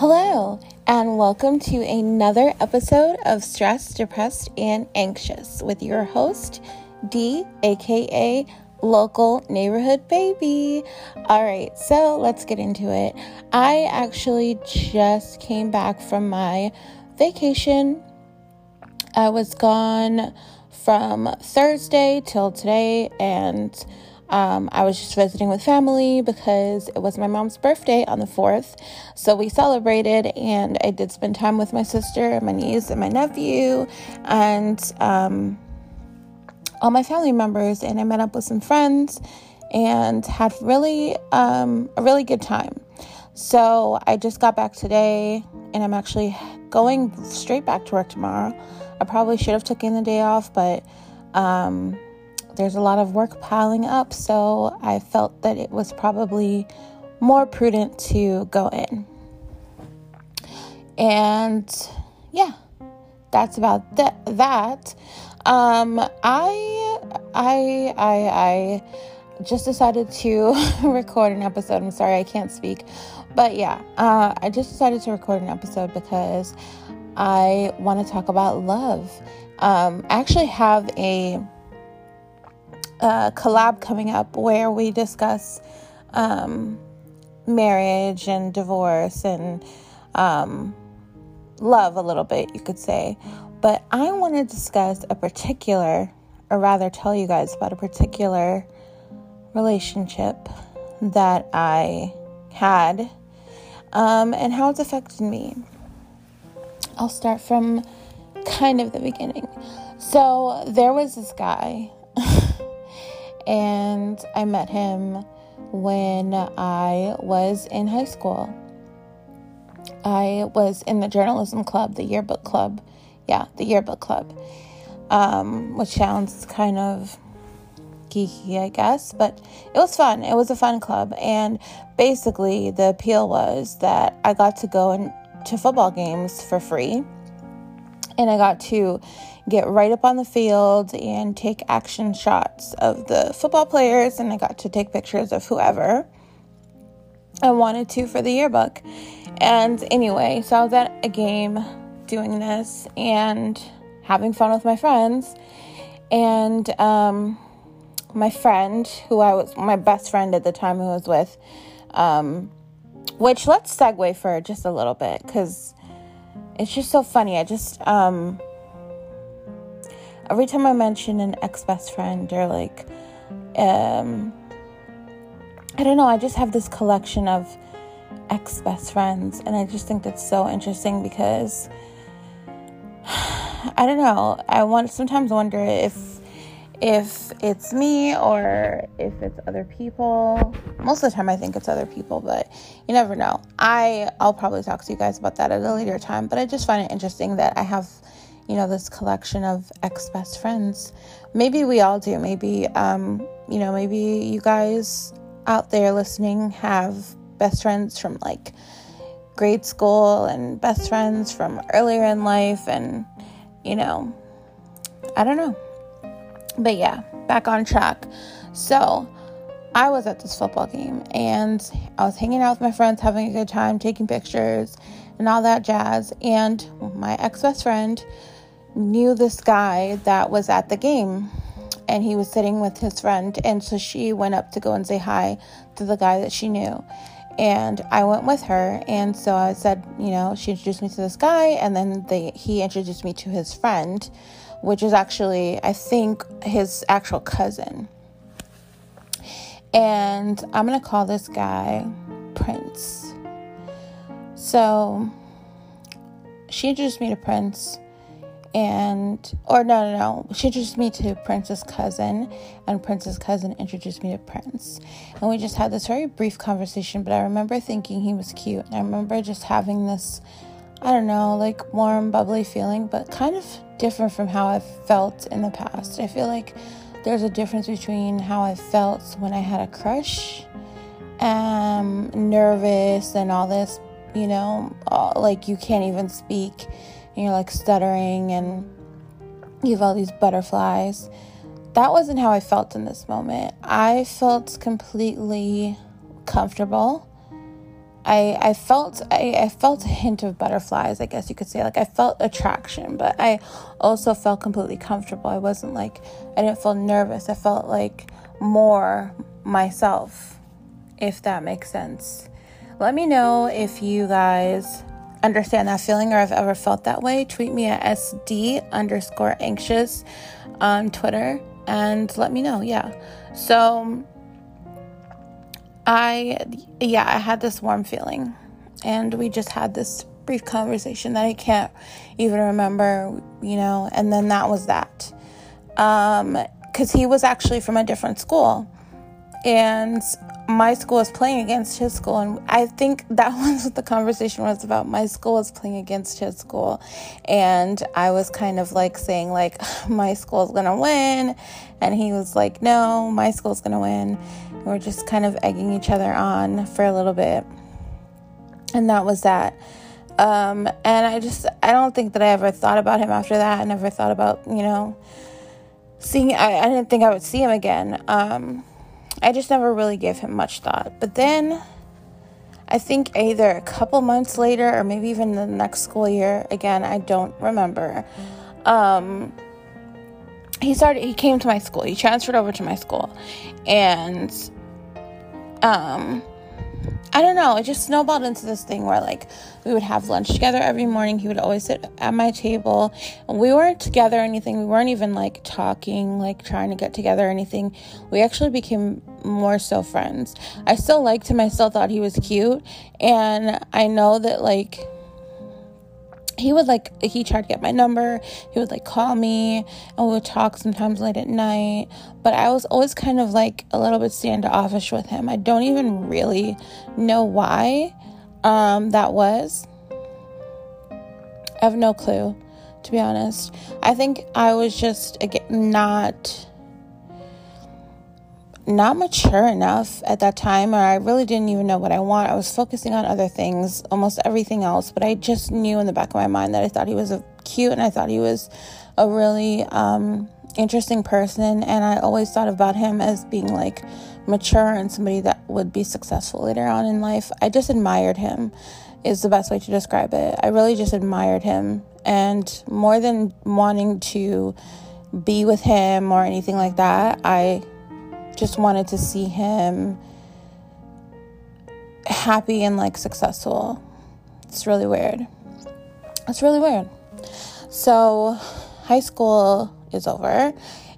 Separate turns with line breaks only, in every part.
Hello, and welcome to another episode of Stressed, Depressed, and Anxious with your host, D, aka Local Neighborhood Baby. All right, so let's get into it. I actually just came back from my vacation. I was gone from Thursday till today, and um, I was just visiting with family because it was my mom's birthday on the 4th. So we celebrated, and I did spend time with my sister, and my niece, and my nephew, and um, all my family members. And I met up with some friends and had really um, a really good time. So I just got back today, and I'm actually going straight back to work tomorrow. I probably should have taken the day off, but um, there's a lot of work piling up, so I felt that it was probably more prudent to go in. And yeah, that's about th- that. Um, I, I, I, I just decided to record an episode. I'm sorry I can't speak, but yeah, uh, I just decided to record an episode because I want to talk about love. Um, I actually have a a collab coming up where we discuss um, marriage and divorce and um, love a little bit, you could say. But I want to discuss a particular, or rather, tell you guys about a particular relationship that I had um, and how it's affected me. I'll start from kind of the beginning. So, there was this guy and I met him when I was in high school. I was in the journalism club, the yearbook club. Yeah, the yearbook club, um, which sounds kind of geeky, I guess, but it was fun. It was a fun club, and basically, the appeal was that I got to go in, to football games for free, and I got to get right up on the field and take action shots of the football players, and I got to take pictures of whoever I wanted to for the yearbook. And anyway, so I was at a game doing this and having fun with my friends. And um, my friend, who I was my best friend at the time, who I was with, um, which let's segue for just a little bit because it's just so funny. I just um, every time I mention an ex best friend or like, um, I don't know, I just have this collection of ex best friends, and I just think that's so interesting because I don't know. I want sometimes wonder if if it's me or if it's other people. Most of the time, I think it's other people, but you never know. I I'll probably talk to you guys about that at a later time. But I just find it interesting that I have you know, this collection of ex best friends. Maybe we all do. Maybe, um, you know, maybe you guys out there listening have best friends from like grade school and best friends from earlier in life. And, you know, I don't know. But yeah, back on track. So, I was at this football game and I was hanging out with my friends, having a good time, taking pictures and all that jazz. And my ex best friend knew this guy that was at the game and he was sitting with his friend and so she went up to go and say hi to the guy that she knew and I went with her and so I said you know she introduced me to this guy and then they he introduced me to his friend which is actually I think his actual cousin. And I'm going to call this guy Prince. So she introduced me to Prince and or no no no. She introduced me to prince's cousin and prince's cousin introduced me to prince. And we just had this very brief conversation but i remember thinking he was cute. And i remember just having this i don't know like warm bubbly feeling but kind of different from how i've felt in the past i feel like there's a difference between how i felt when i had a crush um nervous and all this you know all, like you can't even speak and you're like stuttering and you have all these butterflies. That wasn't how I felt in this moment. I felt completely comfortable I, I felt I, I felt a hint of butterflies, I guess you could say. Like I felt attraction, but I also felt completely comfortable. I wasn't like I didn't feel nervous. I felt like more myself, if that makes sense. Let me know if you guys understand that feeling or have ever felt that way. Tweet me at SD underscore anxious on Twitter and let me know. Yeah. So I, yeah, I had this warm feeling, and we just had this brief conversation that I can't even remember, you know, and then that was that. Um, because he was actually from a different school, and my school was playing against his school, and I think that was what the conversation was about. My school was playing against his school, and I was kind of like saying like my school's gonna win, and he was like, no, my school's gonna win we're just kind of egging each other on for a little bit. And that was that. Um, and I just, I don't think that I ever thought about him after that. I never thought about, you know, seeing, I, I didn't think I would see him again. Um, I just never really gave him much thought. But then I think either a couple months later or maybe even the next school year, again, I don't remember. Um, he started he came to my school he transferred over to my school and um I don't know, it just snowballed into this thing where like we would have lunch together every morning. He would always sit at my table. And we weren't together or anything. We weren't even like talking, like trying to get together or anything. We actually became more so friends. I still liked him. I still thought he was cute. And I know that like he would like he tried to get my number. He would like call me and we would talk sometimes late at night. But i was always kind of like a little bit standoffish with him. I don't even really know why um, that was. I have no clue to be honest. I think i was just again not not mature enough at that time, or I really didn't even know what I want. I was focusing on other things, almost everything else, but I just knew in the back of my mind that I thought he was a cute and I thought he was a really um, interesting person. And I always thought about him as being like mature and somebody that would be successful later on in life. I just admired him, is the best way to describe it. I really just admired him. And more than wanting to be with him or anything like that, I just wanted to see him happy and like successful. It's really weird. It's really weird. So, high school is over,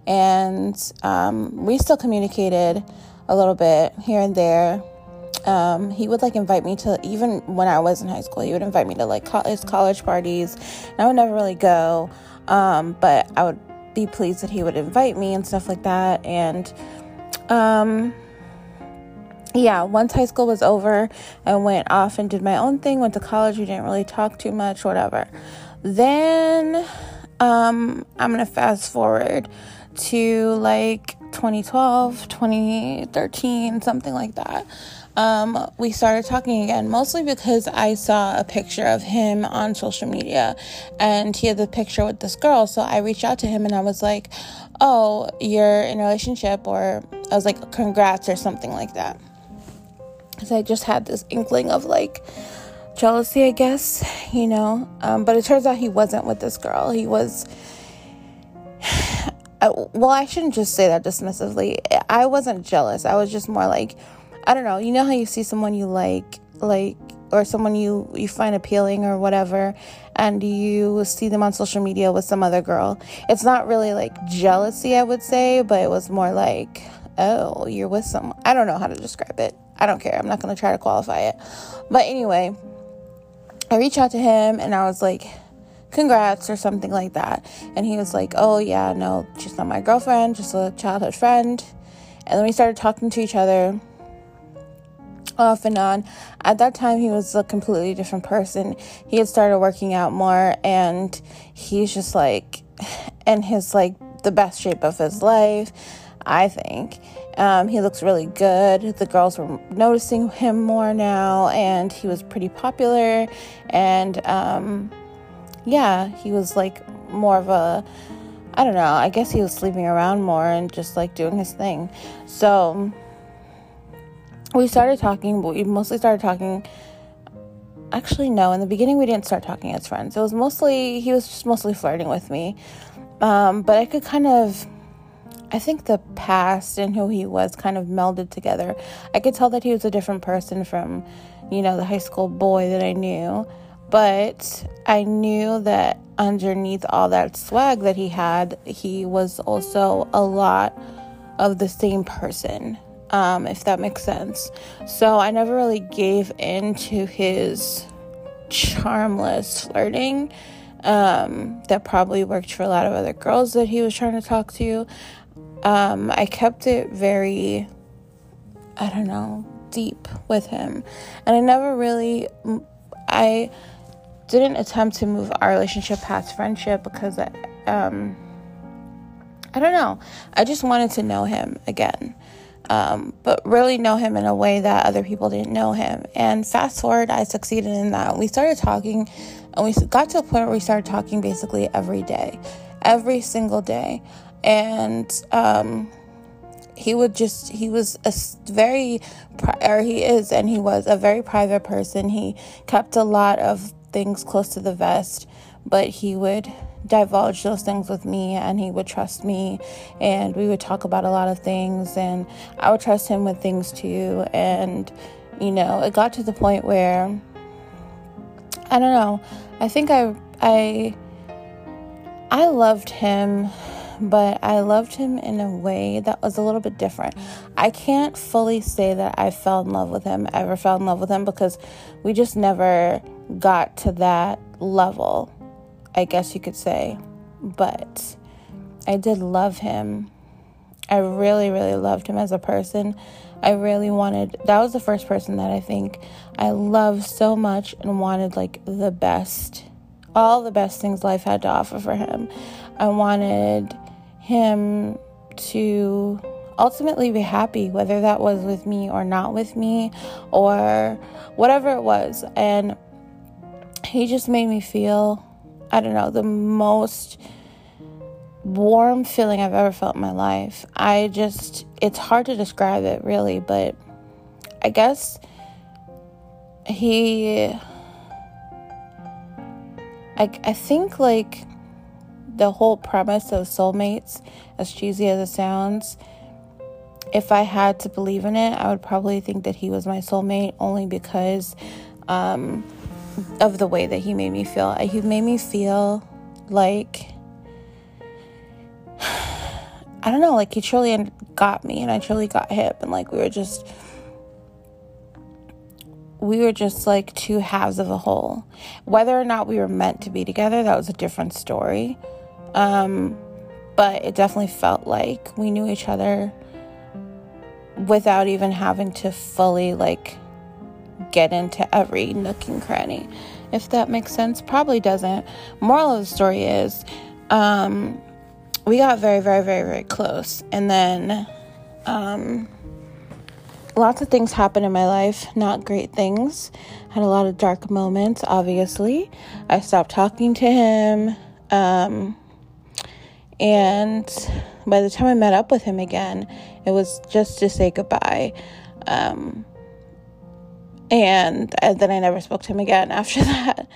and um, we still communicated a little bit here and there. Um, he would like invite me to even when I was in high school. He would invite me to like his college parties, and I would never really go. Um, but I would be pleased that he would invite me and stuff like that. And um, yeah, once high school was over, I went off and did my own thing, went to college. We didn't really talk too much, whatever. Then um, I'm going to fast forward to like 2012, 2013, something like that um, we started talking again, mostly because I saw a picture of him on social media and he had the picture with this girl. So I reached out to him and I was like, Oh, you're in a relationship, or I was like, Congrats, or something like that. Because I just had this inkling of like, jealousy, I guess, you know. Um, but it turns out he wasn't with this girl. He was. well, I shouldn't just say that dismissively. I wasn't jealous. I was just more like, I don't know. You know how you see someone you like, like, or someone you you find appealing or whatever, and you see them on social media with some other girl. It's not really like jealousy, I would say, but it was more like, oh, you're with some. I don't know how to describe it. I don't care. I'm not gonna try to qualify it. But anyway, I reached out to him and I was like, congrats or something like that. And he was like, oh yeah, no, she's not my girlfriend, just a childhood friend. And then we started talking to each other off and on. At that time, he was a completely different person. He had started working out more, and he's just like in his like the best shape of his life. I think um, he looks really good. The girls were noticing him more now, and he was pretty popular. And um, yeah, he was like more of a I don't know. I guess he was sleeping around more and just like doing his thing. So we started talking, but we mostly started talking actually, no. In the beginning, we didn't start talking as friends. It was mostly, he was just mostly flirting with me. Um, but I could kind of, I think the past and who he was kind of melded together. I could tell that he was a different person from, you know, the high school boy that I knew. But I knew that underneath all that swag that he had, he was also a lot of the same person, um, if that makes sense. So I never really gave in to his charmless flirting. Um, that probably worked for a lot of other girls that he was trying to talk to. Um, I kept it very, I don't know, deep with him. And I never really, I didn't attempt to move our relationship past friendship because I, um, I don't know. I just wanted to know him again. Um, but really know him in a way that other people didn't know him. And fast forward, I succeeded in that. We started talking, and we got to a point where we started talking basically every day, every single day. And um, he would just, he was a very, or he is, and he was a very private person. He kept a lot of things close to the vest, but he would divulge those things with me and he would trust me and we would talk about a lot of things and I would trust him with things too and you know it got to the point where I don't know I think I I I loved him but I loved him in a way that was a little bit different. I can't fully say that I fell in love with him, ever fell in love with him because we just never got to that level, I guess you could say. But I did love him. I really, really loved him as a person. I really wanted, that was the first person that I think I loved so much and wanted like the best, all the best things life had to offer for him. I wanted him to ultimately be happy, whether that was with me or not with me, or whatever it was. And he just made me feel, I don't know, the most warm feeling I've ever felt in my life. I just, it's hard to describe it really, but I guess he, I, I think like the whole premise of soulmates, as cheesy as it sounds, if I had to believe in it, I would probably think that he was my soulmate only because um, of the way that he made me feel. He made me feel like I don't know, like he truly got me and I truly got him and like we were just we were just like two halves of a whole. Whether or not we were meant to be together, that was a different story. Um, but it definitely felt like we knew each other without even having to fully like get into every nook and cranny. If that makes sense, probably doesn't. Moral of the story is, um, we got very, very, very, very close, and then, um, lots of things happened in my life. Not great things. Had a lot of dark moments. Obviously, I stopped talking to him. Um, and by the time I met up with him again, it was just to say goodbye. Um, and, and then I never spoke to him again after that.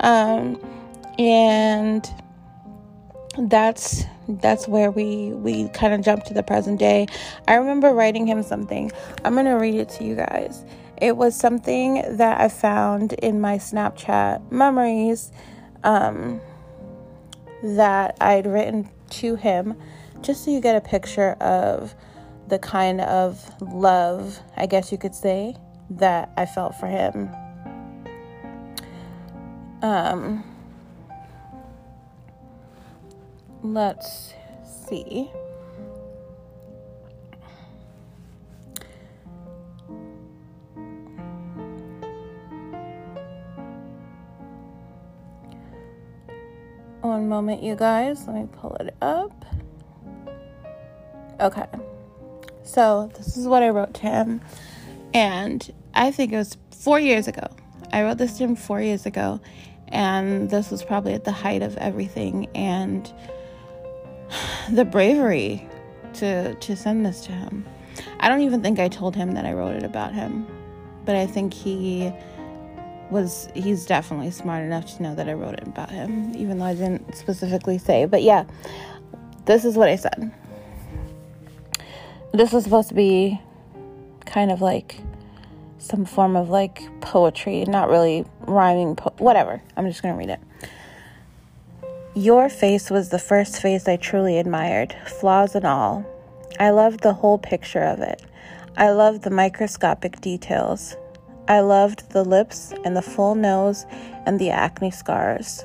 Um, and that's that's where we we kind of jump to the present day. I remember writing him something. I'm to read it to you guys. It was something that I found in my Snapchat memories um, that I'd written to him just so you get a picture of the kind of love, I guess you could say, that I felt for him. Um, let's see. One moment, you guys. Let me pull it up. Okay. So, this is what I wrote to him. And I think it was four years ago. I wrote this to him four years ago. And this was probably at the height of everything. And the bravery to, to send this to him. I don't even think I told him that I wrote it about him. But I think he was he's definitely smart enough to know that I wrote it about him, even though I didn't specifically say. But yeah, this is what I said. This was supposed to be kind of like some form of like poetry, not really rhyming, po- whatever. I'm just gonna read it. Your face was the first face I truly admired, flaws and all. I loved the whole picture of it. I loved the microscopic details. I loved the lips and the full nose and the acne scars.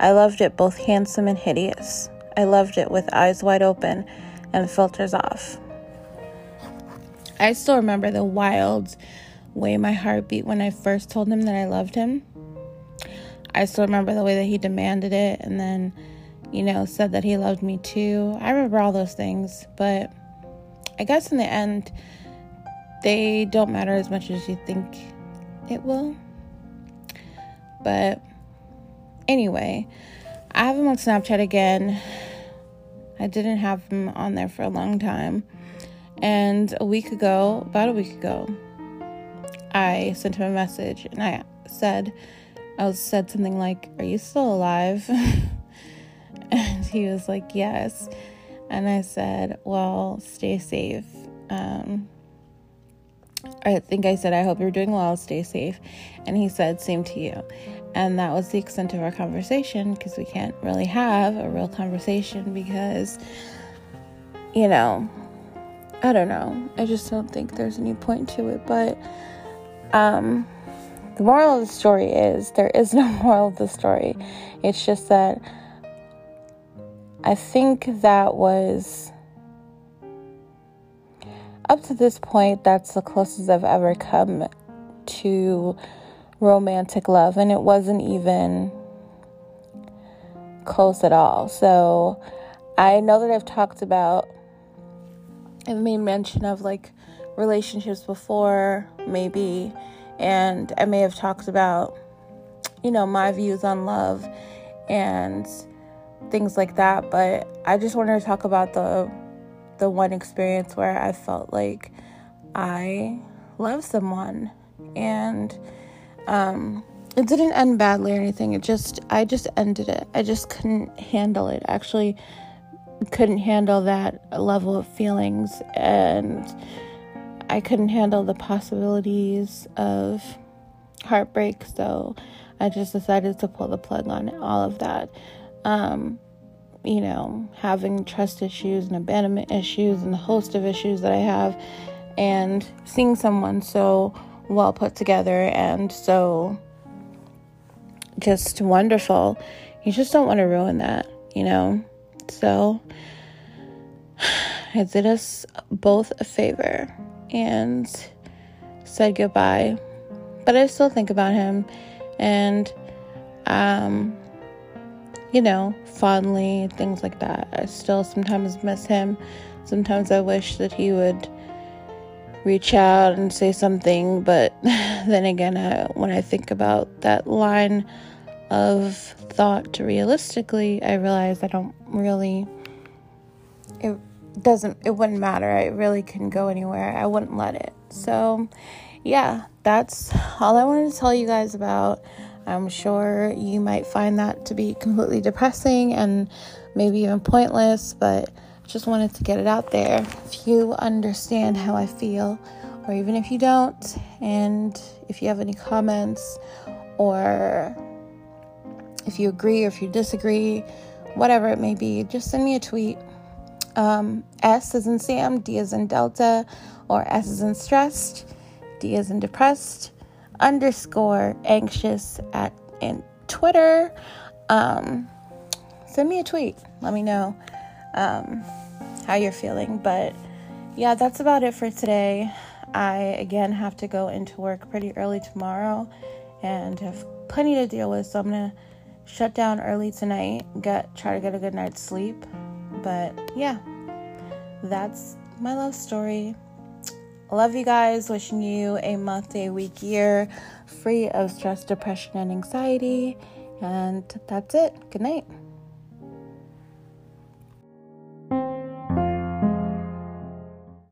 I loved it both handsome and hideous. I loved it with eyes wide open and filters off. I still remember the wild way my heart beat when I first told him that I loved him. I still remember the way that he demanded it and then, you know, said that he loved me too. I remember all those things, but I guess in the end, they don't matter as much as you think it will. But anyway, I have him on Snapchat again. I didn't have him on there for a long time. And a week ago, about a week ago, I sent him a message and I said, I said something like, Are you still alive? and he was like, Yes. And I said, Well, stay safe. Um, I think I said, I hope you're doing well, stay safe. And he said, Same to you. And that was the extent of our conversation because we can't really have a real conversation because, you know, I don't know. I just don't think there's any point to it. But um, the moral of the story is there is no moral of the story. It's just that I think that was up to this point, that's the closest I've ever come to romantic love, and it wasn't even close at all. So I know that I've talked about, I've made mention of like relationships before, maybe, and I may have talked about, you know, my views on love and things like that, but I just wanted to talk about the the one experience where I felt like I love someone and um, it didn't end badly or anything. It just I just ended it. I just couldn't handle it. Actually couldn't handle that level of feelings and I couldn't handle the possibilities of heartbreak, so I just decided to pull the plug on all of that. Um, you know, having trust issues and abandonment issues and the host of issues that I have, and seeing someone so well put together and so just wonderful, you just don't want to ruin that, you know? So I did us both a favor and said goodbye. But I still think about him and um you know, fondly, things like that. I still sometimes miss him. Sometimes I wish that he would reach out and say something, but then again, I, when I think about that line of thought realistically, I realize I don't really. It doesn't. It wouldn't matter. I really couldn't go anywhere. I wouldn't let it. So, yeah, that's all I wanted to tell you guys about. I'm sure you might find that to be completely depressing and maybe even pointless, but just wanted to get it out there. If you understand how I feel, or even if you don't, and if you have any comments, or if you agree or if you disagree, whatever it may be, just send me a tweet. Um, S is in Sam, D is in Delta, or S is in stressed, D is in depressed underscore anxious at in Twitter. Um, send me a tweet. Let me know um, how you're feeling. But yeah, that's about it for today. I again have to go into work pretty early tomorrow and have plenty to deal with. So I'm gonna shut down early tonight. Get try to get a good night's sleep. But yeah, that's my love story. Love you guys. Wishing you a month, a week, year free of stress, depression, and anxiety. And that's it. Good night.